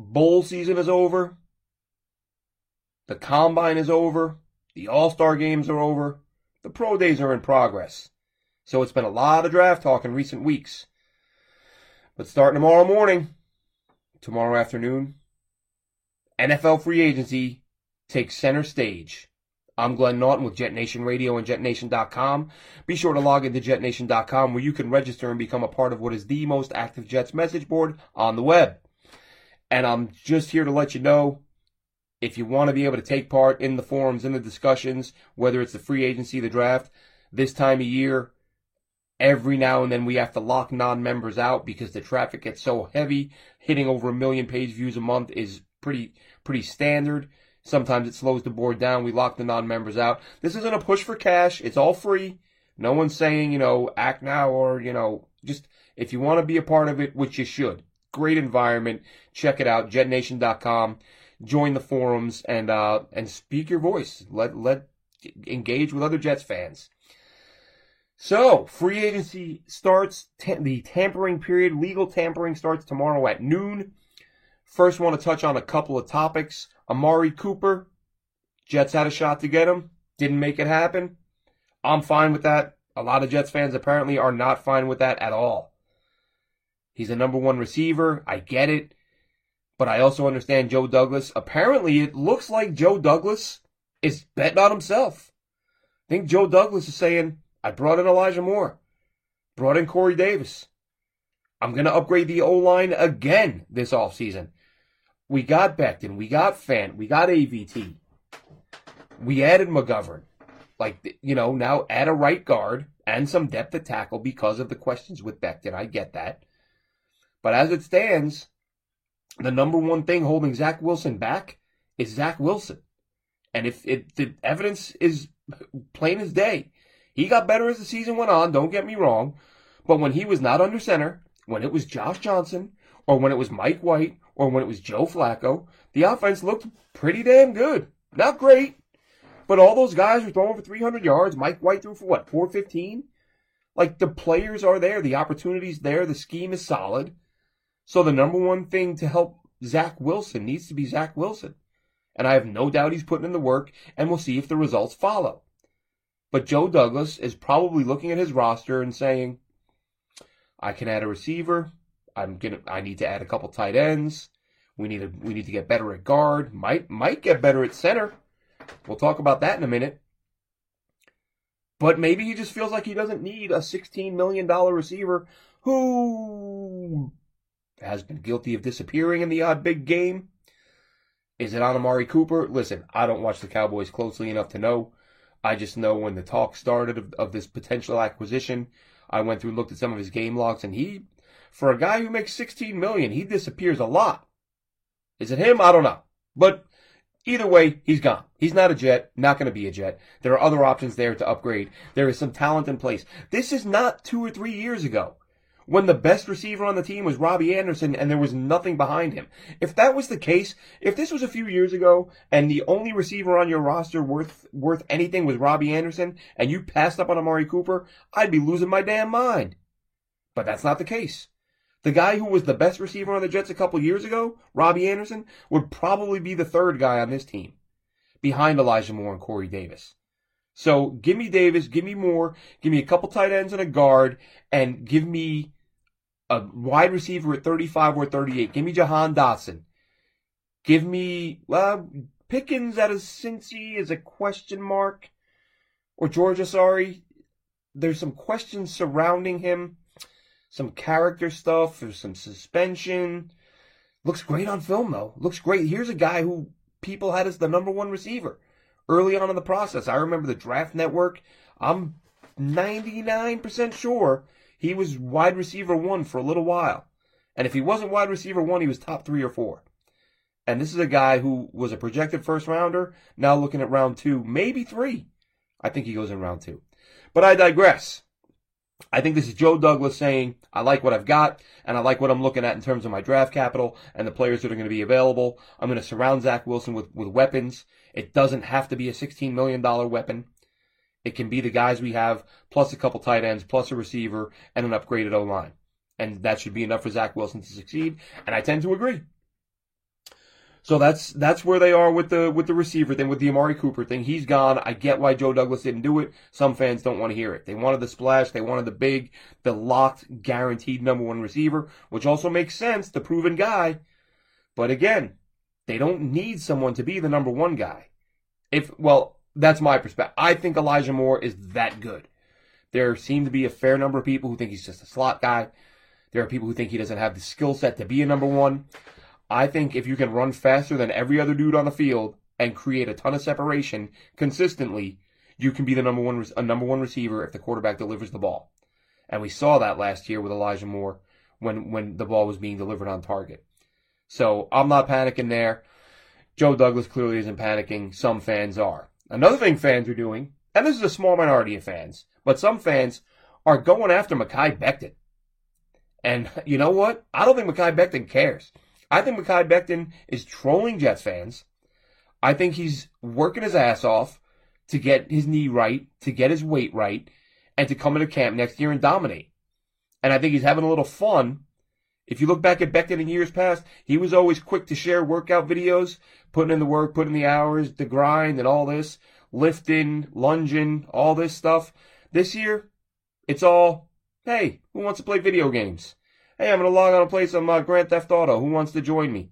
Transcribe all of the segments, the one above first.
bowl season is over. The combine is over. The all star games are over. The pro days are in progress. So it's been a lot of draft talk in recent weeks. But starting tomorrow morning, tomorrow afternoon, NFL free agency takes center stage. I'm Glenn Naughton with Jet Nation Radio and JetNation.com. Be sure to log into JetNation.com where you can register and become a part of what is the most active Jets message board on the web. And I'm just here to let you know if you want to be able to take part in the forums, in the discussions, whether it's the free agency, the draft, this time of year, every now and then we have to lock non-members out because the traffic gets so heavy. Hitting over a million page views a month is pretty, pretty standard. Sometimes it slows the board down. We lock the non-members out. This isn't a push for cash. It's all free. No one's saying, you know, act now or, you know, just if you want to be a part of it, which you should. Great environment. Check it out. JetNation.com. Join the forums and, uh, and speak your voice. Let, let, engage with other Jets fans. So, free agency starts, the tampering period, legal tampering starts tomorrow at noon. First, want to touch on a couple of topics. Amari Cooper, Jets had a shot to get him, didn't make it happen. I'm fine with that. A lot of Jets fans apparently are not fine with that at all. He's a number one receiver. I get it. But I also understand Joe Douglas. Apparently, it looks like Joe Douglas is betting on himself. I think Joe Douglas is saying, I brought in Elijah Moore, brought in Corey Davis. I'm going to upgrade the O line again this offseason. We got Becton. We got Fant. We got AVT. We added McGovern. Like, you know, now add a right guard and some depth at tackle because of the questions with Becton. I get that. But as it stands, the number one thing holding Zach Wilson back is Zach Wilson. And if it, the evidence is plain as day, he got better as the season went on, don't get me wrong. But when he was not under center, when it was Josh Johnson, or when it was Mike White, or when it was Joe Flacco, the offense looked pretty damn good. Not great, but all those guys were throwing for 300 yards. Mike White threw for what, 415? Like the players are there, the opportunities there, the scheme is solid. So the number one thing to help Zach Wilson needs to be Zach Wilson. And I have no doubt he's putting in the work, and we'll see if the results follow. But Joe Douglas is probably looking at his roster and saying, I can add a receiver, I'm gonna. I need to add a couple tight ends. We need to. We need to get better at guard. Might might get better at center. We'll talk about that in a minute. But maybe he just feels like he doesn't need a $16 million receiver who has been guilty of disappearing in the odd big game. Is it on Amari Cooper? Listen, I don't watch the Cowboys closely enough to know. I just know when the talk started of, of this potential acquisition, I went through looked at some of his game logs, and he for a guy who makes 16 million, he disappears a lot. Is it him? I don't know. But either way, he's gone. He's not a jet, not going to be a jet. There are other options there to upgrade. There is some talent in place. This is not two or three years ago when the best receiver on the team was Robbie Anderson and there was nothing behind him. If that was the case, if this was a few years ago and the only receiver on your roster worth worth anything was Robbie Anderson and you passed up on Amari Cooper, I'd be losing my damn mind. But that's not the case. The guy who was the best receiver on the Jets a couple years ago, Robbie Anderson, would probably be the third guy on this team, behind Elijah Moore and Corey Davis. So give me Davis, give me Moore, give me a couple tight ends and a guard, and give me a wide receiver at 35 or 38. Give me Jahan Dotson. Give me, well, Pickens out of Cincy is a question mark. Or Georgia, sorry. There's some questions surrounding him some character stuff, there's some suspension. Looks great on film though. Looks great. Here's a guy who people had as the number one receiver early on in the process. I remember the draft network. I'm 99% sure he was wide receiver one for a little while. And if he wasn't wide receiver one, he was top three or four. And this is a guy who was a projected first rounder, now looking at round two, maybe three. I think he goes in round two. But I digress. I think this is Joe Douglas saying, I like what I've got, and I like what I'm looking at in terms of my draft capital and the players that are going to be available. I'm going to surround Zach Wilson with, with weapons. It doesn't have to be a $16 million weapon. It can be the guys we have, plus a couple tight ends, plus a receiver, and an upgraded O line. And that should be enough for Zach Wilson to succeed. And I tend to agree. So that's that's where they are with the with the receiver thing, with the Amari Cooper thing. He's gone. I get why Joe Douglas didn't do it. Some fans don't want to hear it. They wanted the splash. They wanted the big, the locked, guaranteed number one receiver, which also makes sense. The proven guy. But again, they don't need someone to be the number one guy. If well, that's my perspective. I think Elijah Moore is that good. There seem to be a fair number of people who think he's just a slot guy. There are people who think he doesn't have the skill set to be a number one. I think if you can run faster than every other dude on the field and create a ton of separation consistently, you can be the number one a number one receiver if the quarterback delivers the ball. And we saw that last year with Elijah Moore when when the ball was being delivered on target. So I'm not panicking there. Joe Douglas clearly isn't panicking. Some fans are. Another thing fans are doing, and this is a small minority of fans, but some fans are going after Mekhi Becton. And you know what? I don't think Mekhi Becton cares. I think Mekhi Becton is trolling Jets fans. I think he's working his ass off to get his knee right, to get his weight right, and to come into camp next year and dominate. And I think he's having a little fun. If you look back at Becton in years past, he was always quick to share workout videos, putting in the work, putting in the hours, the grind, and all this, lifting, lunging, all this stuff. This year, it's all, hey, who wants to play video games? hey, I'm going to log on and play some uh, Grand Theft Auto. Who wants to join me?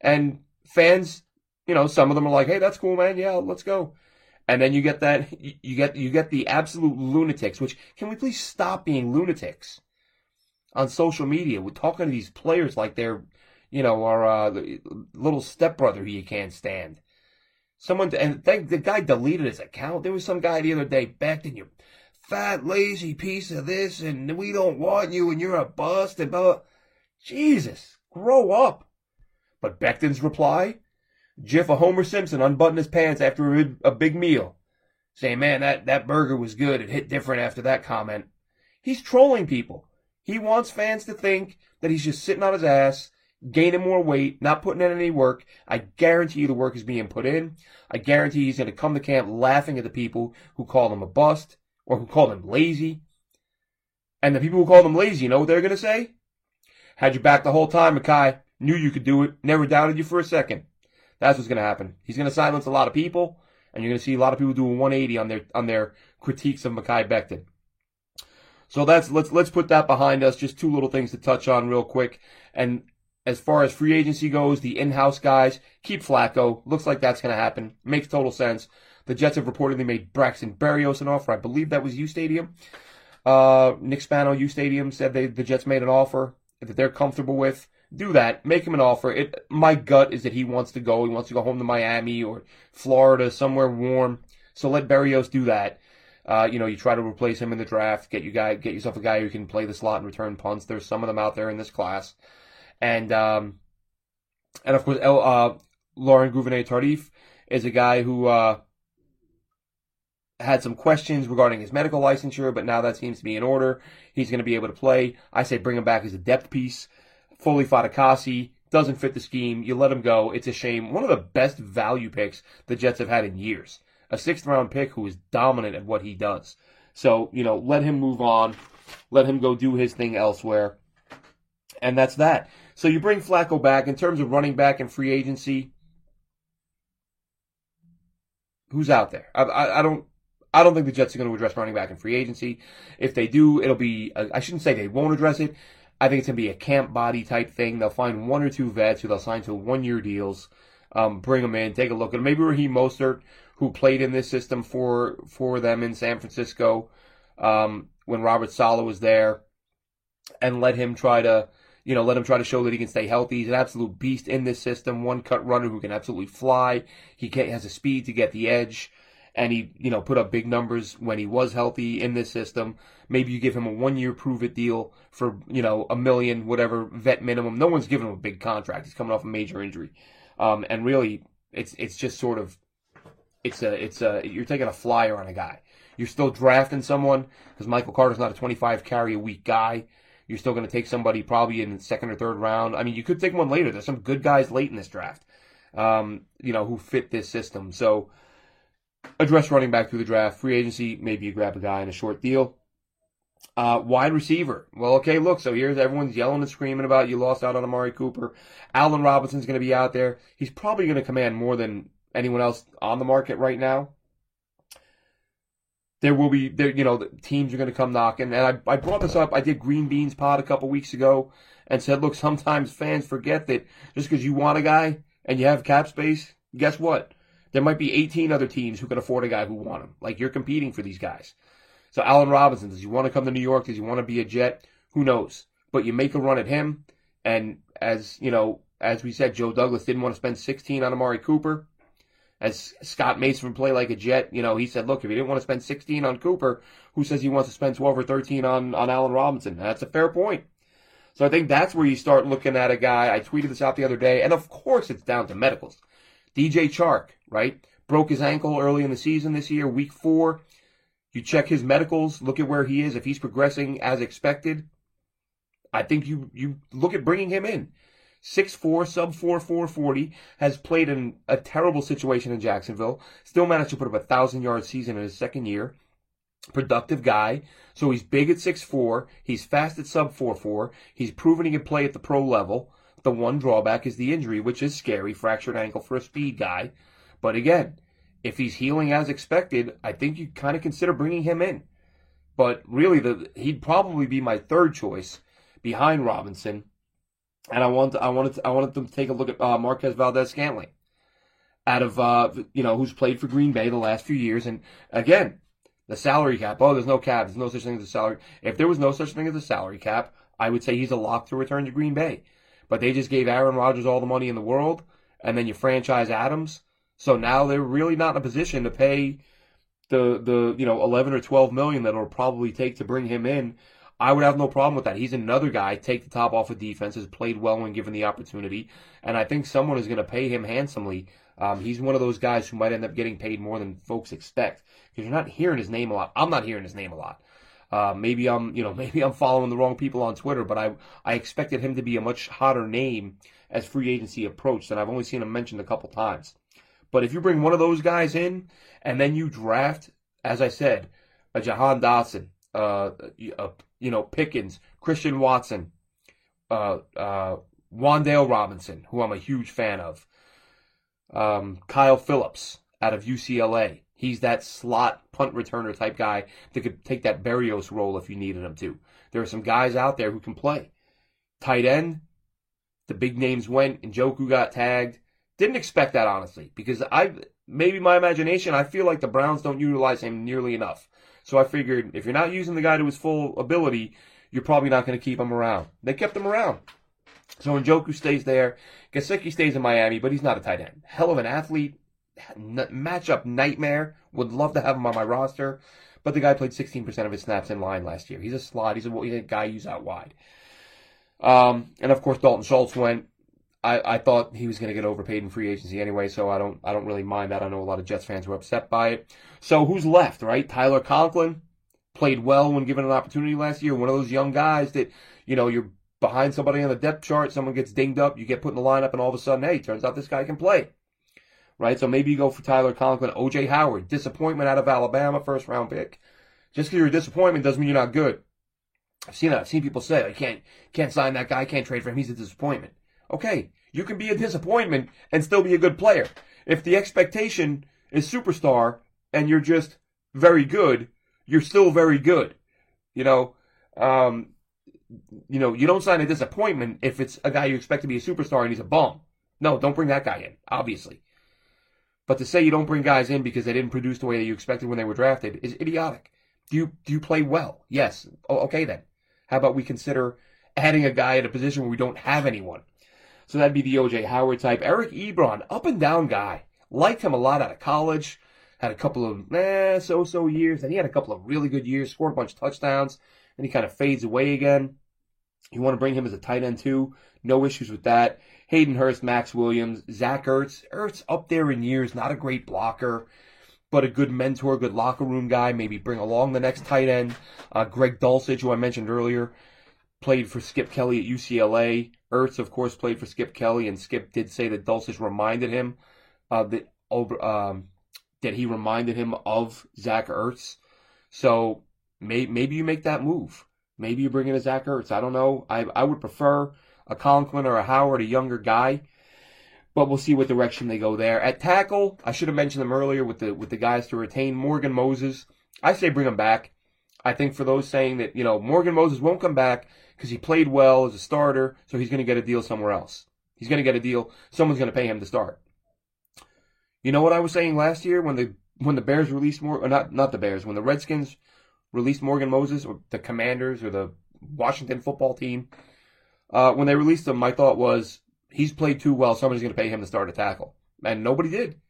And fans, you know, some of them are like, hey, that's cool, man. Yeah, let's go. And then you get that, you get, you get the absolute lunatics, which can we please stop being lunatics on social media? We're talking to these players like they're, you know, our uh, little stepbrother who you can't stand. Someone, and the guy deleted his account. There was some guy the other day Becton you fat, lazy piece of this, and we don't want you, and you're a bust, and blah. Jesus, grow up. But Becton's reply? Jiff a Homer Simpson unbuttoned his pants after a, a big meal, saying, man, that, that burger was good. It hit different after that comment. He's trolling people. He wants fans to think that he's just sitting on his ass, gaining more weight, not putting in any work. I guarantee you the work is being put in. I guarantee he's going to come to camp laughing at the people who call him a bust, or who called him lazy. And the people who called him lazy, you know what they're going to say? Had you back the whole time, Mekhi. Knew you could do it. Never doubted you for a second. That's what's going to happen. He's going to silence a lot of people, and you're going to see a lot of people doing 180 on their on their critiques of Mekhi Becton. So that's let's let's put that behind us. Just two little things to touch on real quick. And as far as free agency goes, the in-house guys keep Flacco. Looks like that's going to happen. Makes total sense. The Jets have reportedly made Braxton Berrios an offer. I believe that was U Stadium. Uh, Nick Spano, U Stadium, said they, the Jets made an offer that they're comfortable with. Do that. Make him an offer. It, my gut is that he wants to go. He wants to go home to Miami or Florida, somewhere warm. So let Berrios do that. Uh, you know, you try to replace him in the draft. Get you guy, get yourself a guy who can play the slot and return punts. There's some of them out there in this class, and um, and of course, uh, Laurent Duvernay-Tardif is a guy who uh, had some questions regarding his medical licensure, but now that seems to be in order. He's going to be able to play. I say bring him back as a depth piece. Foley Fatukasi doesn't fit the scheme. You let him go. It's a shame. One of the best value picks the Jets have had in years. A sixth round pick who is dominant at what he does. So, you know, let him move on. Let him go do his thing elsewhere. And that's that. So you bring Flacco back. In terms of running back and free agency, who's out there? I, I, I don't I don't think the Jets are going to address running back in free agency. If they do, it'll be, uh, I shouldn't say they won't address it. I think it's going to be a camp body type thing. They'll find one or two vets who they'll sign to one year deals, um, bring him in, take a look at them. Maybe Raheem Mostert, who played in this system for, for them in San Francisco, um, when Robert Saleh was there, and let him try to, you know, let him try to show that he can stay healthy. He's an absolute beast in this system, one cut runner who can absolutely fly. He has a speed to get the edge and he, you know, put up big numbers when he was healthy in this system. Maybe you give him a one year prove it deal for, you know, a million, whatever, vet minimum. No one's giving him a big contract. He's coming off a major injury. Um, and really, it's, it's just sort of, it's a, it's a, you're taking a flyer on a guy. You're still drafting someone because Michael Carter's not a 25 carry a week guy. You're still going to take somebody probably in the second or third round. I mean, you could take one later. There's some good guys late in this draft, um, you know, who fit this system. So, address running back through the draft. Free agency, maybe you grab a guy in a short deal. Uh, wide receiver. Well, okay, look, so here's everyone's yelling and screaming about you lost out on Amari Cooper. Allen Robinson's going to be out there. He's probably going to command more than anyone else on the market right now. There will be, there, you know, teams are going to come knocking. And I, I brought this up. I did Green Beans Pod a couple weeks ago and said, look, sometimes fans forget that just because you want a guy and you have cap space, guess what? There might be 18 other teams who can afford a guy who want him. Like you're competing for these guys. So Allen Robinson, does he want to come to New York? Does he want to be a Jet? Who knows? But you make a run at him, and as you know, as we said, Joe Douglas didn't want to spend 16 on Amari Cooper. As Scott Mason play like a Jet, you know, he said, look, if he didn't want to spend 16 on Cooper, who says he wants to spend 12 or 13 on, on Allen Robinson? That's a fair point. So I think that's where you start looking at a guy. I tweeted this out the other day, and of course it's down to medicals. DJ Chark, right? Broke his ankle early in the season this year, week four. You check his medicals, look at where he is. If he's progressing as expected, I think you you look at bringing him in. Six four, sub four, four forty, has played in a terrible situation in Jacksonville. Still managed to put up a thousand yard season in his second year. Productive guy. So he's big at six four. He's fast at sub four four. He's proven he can play at the pro level. The one drawback is the injury, which is scary. Fractured ankle for a speed guy. But again, if he's healing as expected, I think you kind of consider bringing him in. But really, the he'd probably be my third choice behind Robinson. And I want I wanted to, I wanted them to take a look at uh, Marquez Valdes-Scantling, out of uh, you know who's played for Green Bay the last few years. And again, the salary cap. Oh, there's no cap. There's no such thing as a salary. If there was no such thing as a salary cap, I would say he's a lock to return to Green Bay. But they just gave Aaron Rodgers all the money in the world, and then you franchise Adams. So now they're really not in a position to pay the the you know 11 or 12 million that it'll probably take to bring him in. I would have no problem with that. He's another guy take the top off of defense, has played well when given the opportunity, and I think someone is going to pay him handsomely. Um, he's one of those guys who might end up getting paid more than folks expect because you're not hearing his name a lot. I'm not hearing his name a lot. Uh, maybe I'm, you know, maybe I'm following the wrong people on Twitter, but I I expected him to be a much hotter name as free agency approached, and I've only seen him mentioned a couple times. But if you bring one of those guys in and then you draft, as I said, a Jahan Dotson, uh, a, you know, Pickens, Christian Watson, uh, uh, Wan'Dale Robinson, who I'm a huge fan of, um, Kyle Phillips out of UCLA. He's that slot punt returner type guy that could take that Berrios role if you needed him to. There are some guys out there who can play. Tight end, the big names went, and Njoku got tagged. Didn't expect that honestly, because I maybe my imagination. I feel like the Browns don't utilize him nearly enough. So I figured if you're not using the guy to his full ability, you're probably not going to keep him around. They kept him around. So Njoku stays there. Gesicki stays in Miami, but he's not a tight end. Hell of an athlete. Matchup nightmare. Would love to have him on my roster. But the guy played 16% of his snaps in line last year. He's a slot. He's a, he's a guy used out wide. Um, and of course, Dalton Schultz went. I, I thought he was going to get overpaid in free agency anyway, so I don't I don't really mind that. I know a lot of Jets fans were upset by it. So who's left, right? Tyler Conklin played well when given an opportunity last year. One of those young guys that you know you're behind somebody on the depth chart, someone gets dinged up, you get put in the lineup, and all of a sudden, hey, turns out this guy can play. Right? So maybe you go for Tyler Conklin, OJ Howard, disappointment out of Alabama, first round pick. Just because you're a disappointment doesn't mean you're not good. I've seen that. I've seen people say, I can't can't sign that guy, I can't trade for him, he's a disappointment. Okay, you can be a disappointment and still be a good player. If the expectation is superstar and you're just very good, you're still very good. You know, um, you know, you don't sign a disappointment if it's a guy you expect to be a superstar and he's a bum. No, don't bring that guy in, obviously. But to say you don't bring guys in because they didn't produce the way that you expected when they were drafted is idiotic. Do you do you play well? Yes. okay then. How about we consider adding a guy at a position where we don't have anyone? So that'd be the OJ Howard type. Eric Ebron, up and down guy. Liked him a lot out of college. Had a couple of eh, so-so years. and he had a couple of really good years. Scored a bunch of touchdowns. Then he kind of fades away again. You want to bring him as a tight end too. No issues with that. Hayden Hurst, Maxx Williams, Zach Ertz. Ertz up there in years, not a great blocker, but a good mentor, good locker room guy. Maybe bring along the next tight end. Uh, Greg Dulcich, who I mentioned earlier, played for Chip Kelly at UCLA. Ertz, of course, played for Chip Kelly, and Chip did say that Dulcich reminded him that um, that he reminded him of Zach Ertz. So Maybe, maybe you make that move. Maybe you bring in a Zach Ertz. I don't know. I, I would prefer a Conklin or a Howard, a younger guy. But we'll see what direction they go there. At tackle, I should have mentioned them earlier with the with the guys to retain Morgan Moses. I say bring him back. I think for those saying that, you know, Morgan Moses won't come back because he played well as a starter, so he's going to get a deal somewhere else. He's going to get a deal. Someone's going to pay him to start. You know what I was saying last year when the when the Bears released more, or not not the Bears, when the Redskins released Morgan Moses, or the Commanders, or the Washington football team, uh, when they released him, my thought was he's played too well. Somebody's going to pay him to start a tackle, and nobody did.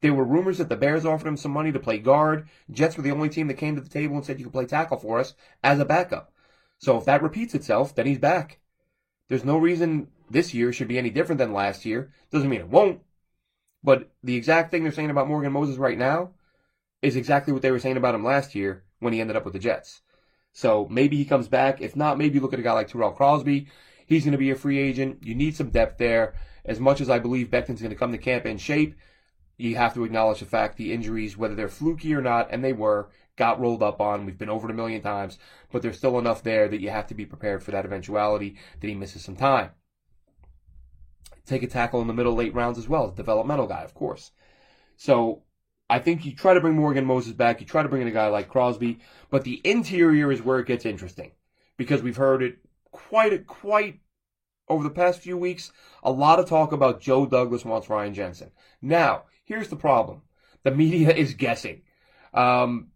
There were rumors that the Bears offered him some money to play guard. Jets were the only team that came to the table and said you can play tackle for us as a backup. So if that repeats itself, then he's back. There's no reason this year should be any different than last year. Doesn't mean it won't. But the exact thing they're saying about Morgan Moses right now is exactly what they were saying about him last year when he ended up with the Jets. So maybe he comes back. If not, maybe look at a guy like Tyrell Crosby. He's going to be a free agent. You need some depth there. As much as I believe Becton's going to come to camp in shape, you have to acknowledge the fact the injuries, whether they're fluky or not, and they were, got rolled up on. We've been over it a million times, but there's still enough there that you have to be prepared for that eventuality that he misses some time. Take a tackle in the middle late rounds as well, a developmental guy, of course. So I think you try to bring Morgan Moses back, you try to bring in a guy like Crosby, but the interior is where it gets interesting because we've heard it quite quite over the past few weeks. A lot of talk about Joe Douglas wants Ryan Jensen. Now, here's the problem: the media is guessing. Um,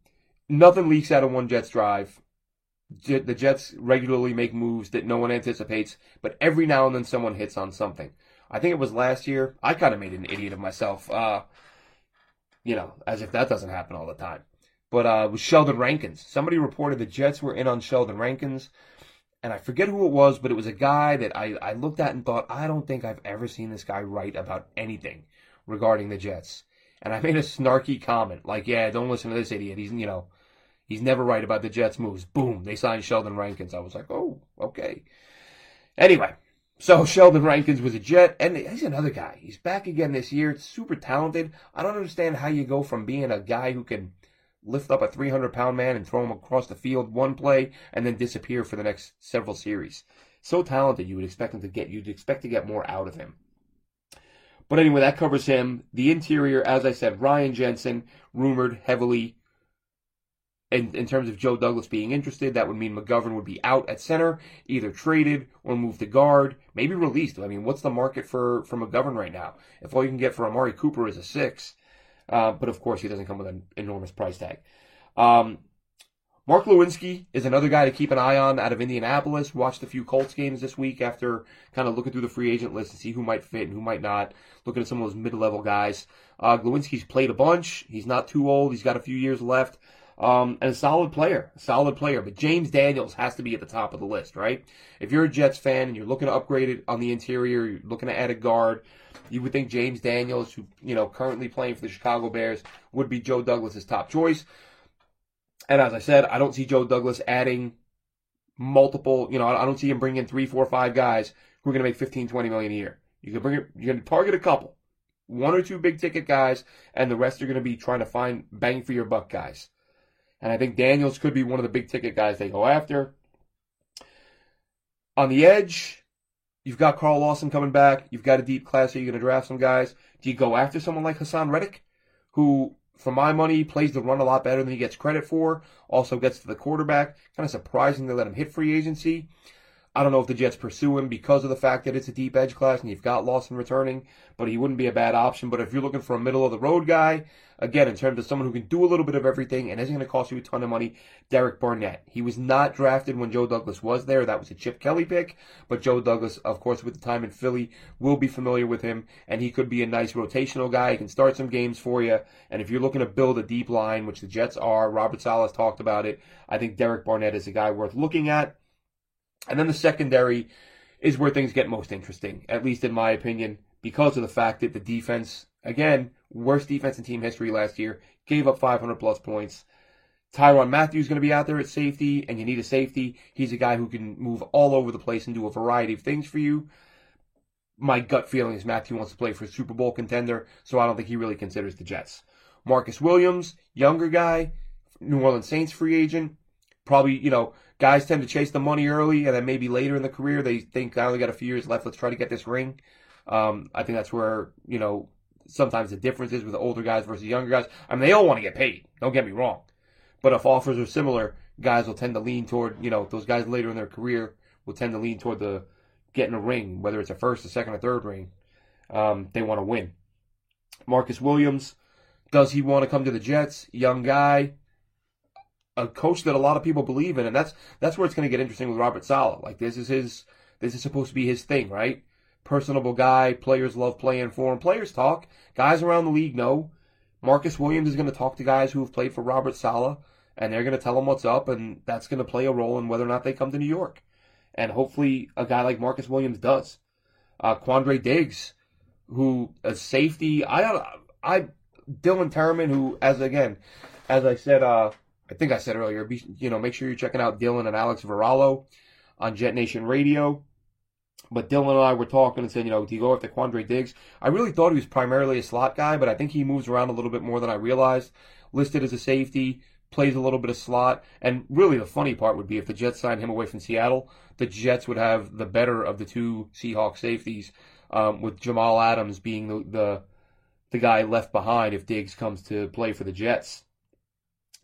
nothing leaks out of one Jets drive. The Jets regularly make moves that no one anticipates, but every now and then someone hits on something. I think it was last year. I kind of made an idiot of myself. Uh, you know, as if that doesn't happen all the time. But uh, it was Sheldon Rankins. Somebody reported the Jets were in on Sheldon Rankins, and I forget who it was, but it was a guy that I, I looked at and thought, I don't think I've ever seen this guy write about anything regarding the Jets. And I made a snarky comment, like, yeah, don't listen to this idiot. He's, you know, he's never right about the Jets moves. Boom, they signed Sheldon Rankins. I was like, oh, okay. Anyway, so Sheldon Rankins was a Jet, and he's another guy. He's back again this year. Super talented. I don't understand how you go from being a guy who can lift up a 300 pound man and throw him across the field one play and then disappear for the next several series. So talented, you would expect him to get. You'd expect to get more out of him. But anyway, that covers him. The interior, as I said, Ryan Jensen, rumored heavily in, in terms of Joe Douglas being interested, that would mean McGovern would be out at center, either traded or moved to guard, maybe released. I mean, what's the market for, for McGovern right now? If all you can get for Amari Cooper is a six, uh, but of course he doesn't come with an enormous price tag. Um, Mark Glowinski is another guy to keep an eye on out of Indianapolis. Watched a few Colts games this week after kind of looking through the free agent list to see who might fit and who might not. Looking at some of those mid-level guys. Uh, Glowinski's played a bunch. He's not too old. He's got a few years left. Um, and a solid player, a solid player. But James Daniels has to be at the top of the list, right? If you're a Jets fan and you're looking to upgrade it on the interior, you're looking to add a guard, you would think James Daniels, who you know currently playing for the Chicago Bears, would be Joe Douglas's top choice. And as I said, I don't see Joe Douglas adding multiple. You know, I don't see him bringing in three, four, five guys who are going to make 15, 20 million a year. You can bring it. You're going to target a couple, one or two big ticket guys, and the rest are going to be trying to find bang for your buck guys. And I think Daniels could be one of the big ticket guys they go after. On the edge, you've got Carl Lawson coming back. You've got a deep class. So you're going to draft some guys. Do you go after someone like Haason Reddick, who, for my money, plays the run a lot better than he gets credit for? Also gets to the quarterback. Kind of surprising they let him hit free agency. I don't know if the Jets pursue him because of the fact that it's a deep edge class and you've got Lawson returning, but he wouldn't be a bad option. But if you're looking for a middle of the road guy, again, in terms of someone who can do a little bit of everything and isn't going to cost you a ton of money, Derek Barnett. He was not drafted when Joe Douglas was there. That was a Chip Kelly pick. But Joe Douglas, of course, with the time in Philly, will be familiar with him, and he could be a nice rotational guy. He can start some games for you. And if you're looking to build a deep line, which the Jets are, Robert Saleh talked about it, I think Derek Barnett is a guy worth looking at. And then the secondary is where things get most interesting, at least in my opinion, because of the fact that the defense, again, worst defense in team history last year, gave up 500 plus points. Tyrann Mathieu going to be out there at safety, and you need a safety. He's a guy who can move all over the place and do a variety of things for you. My gut feeling is Mathieu wants to play for a Super Bowl contender, so I don't think he really considers the Jets. Marcus Williams, younger guy, New Orleans Saints free agent, probably, you know, guys tend to chase the money early, and then maybe later in the career they think I only got a few years left. Let's try to get this ring. Um, I think that's where you know sometimes the difference is with the older guys versus younger guys. I mean, they all want to get paid. Don't get me wrong, but if offers are similar, guys will tend to lean toward you know those guys later in their career will tend to lean toward the getting a ring, whether it's a first, a second, or third ring. Um, they want to win. Marcus Williams, does he want to come to the Jets? Young guy, a coach that a lot of people believe in, and that's that's where it's going to get interesting with Robert Saleh. Like this is his, this is supposed to be his thing, right? Personable guy. Players love playing for him. Players talk. Guys around the league know. Marcus Williams is going to talk to guys who have played for Robert Saleh, and they're going to tell him what's up, and that's going to play a role in whether or not they come to New York. And hopefully, a guy like Marcus Williams does. Uh, Quandre Diggs, who a safety. I I Dylan Terman, who as again, as I said, uh, I think I said earlier, be, you know, make sure you're checking out Dylan and Alex Varallo on Jet Nation Radio. But Dylan and I were talking and said, you know, do you go after Quandre Diggs? I really thought he was primarily a slot guy, but I think he moves around a little bit more than I realized. Listed as a safety, plays a little bit of slot, and really the funny part would be if the Jets signed him away from Seattle, the Jets would have the better of the two Seahawks safeties, um, with Jamal Adams being the, the the guy left behind if Diggs comes to play for the Jets.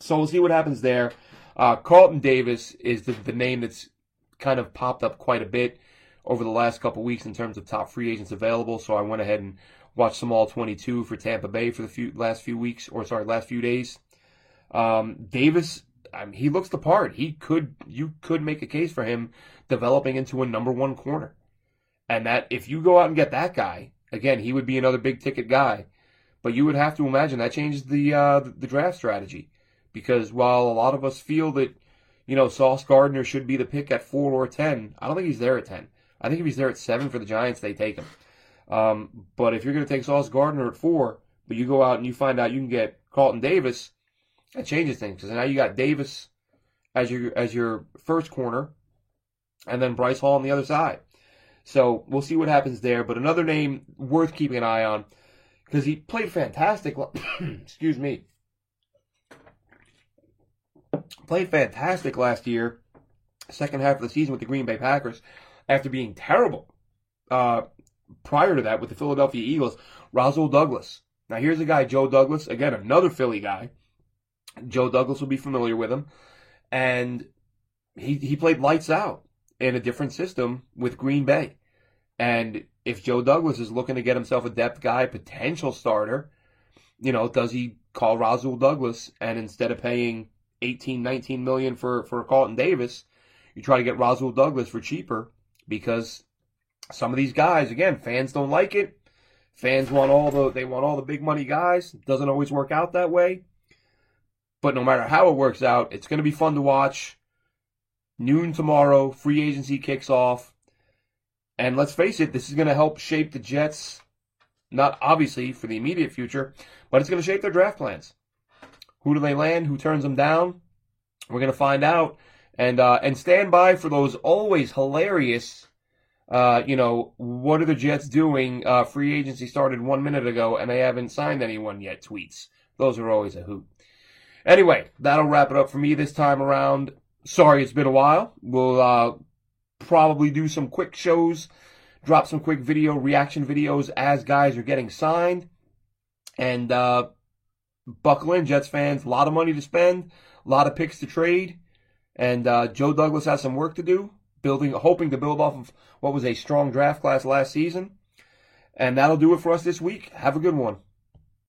So we'll see what happens there. Uh, Carlton Davis is the, the name that's kind of popped up quite a bit over the last couple weeks in terms of top free agents available. So I went ahead and watched some all 22 for Tampa Bay for the few, last few weeks, or sorry, last few days. Um, Davis, I mean, he looks the part. He could, you could make a case for him developing into a number one corner. And that if you go out and get that guy, again, he would be another big ticket guy. But you would have to imagine that changes the uh, the draft strategy because while a lot of us feel that you know Sauce Gardner should be the pick at four or ten, I don't think he's there at ten. I think if he's there at seven for the Giants, they take him. Um, but if you're going to take Sauce Gardner at four, but you go out and you find out you can get Carlton Davis, that changes things because now you got Davis as your as your first corner, and then Bryce Hall on the other side. So we'll see what happens there. But another name worth keeping an eye on because he played fantastic. excuse me played fantastic last year, second half of the season with the Green Bay Packers, after being terrible uh, prior to that with the Philadelphia Eagles. Rasul Douglas. Now here's a guy, Joe Douglas, again another Philly guy. Joe Douglas will be familiar with him, and he he played lights out in a different system with Green Bay. And if Joe Douglas is looking to get himself a depth guy, potential starter, you know, does he call Rasul Douglas and instead of paying 18, 19 million for, for Carlton Davis, you try to get Rasul Douglas for cheaper because some of these guys, again, fans don't like it. Fans want all the they want all the big money guys. It doesn't always work out that way. But no matter how it works out, it's going to be fun to watch. Noon tomorrow, free agency kicks off. And let's face it, this is going to help shape the Jets, not obviously for the immediate future, but it's going to shape their draft plans. Who do they land? Who turns them down? We're to find out. And, uh, and stand by for those always hilarious, uh, you know, what are the Jets doing? Uh, free agency started one minute ago and they haven't signed anyone yet tweets. Those are always a hoot. Anyway, that'll wrap it up for me this time around. Sorry it's been a while. We'll, uh, probably do some quick shows, drop some quick video reaction videos as guys are getting signed. And, uh, buckle in, Jets fans. A lot of money to spend, a lot of picks to trade, and uh, Joe Douglas has some work to do, building, hoping to build off of what was a strong draft class last season. And that'll do it for us this week. Have a good one.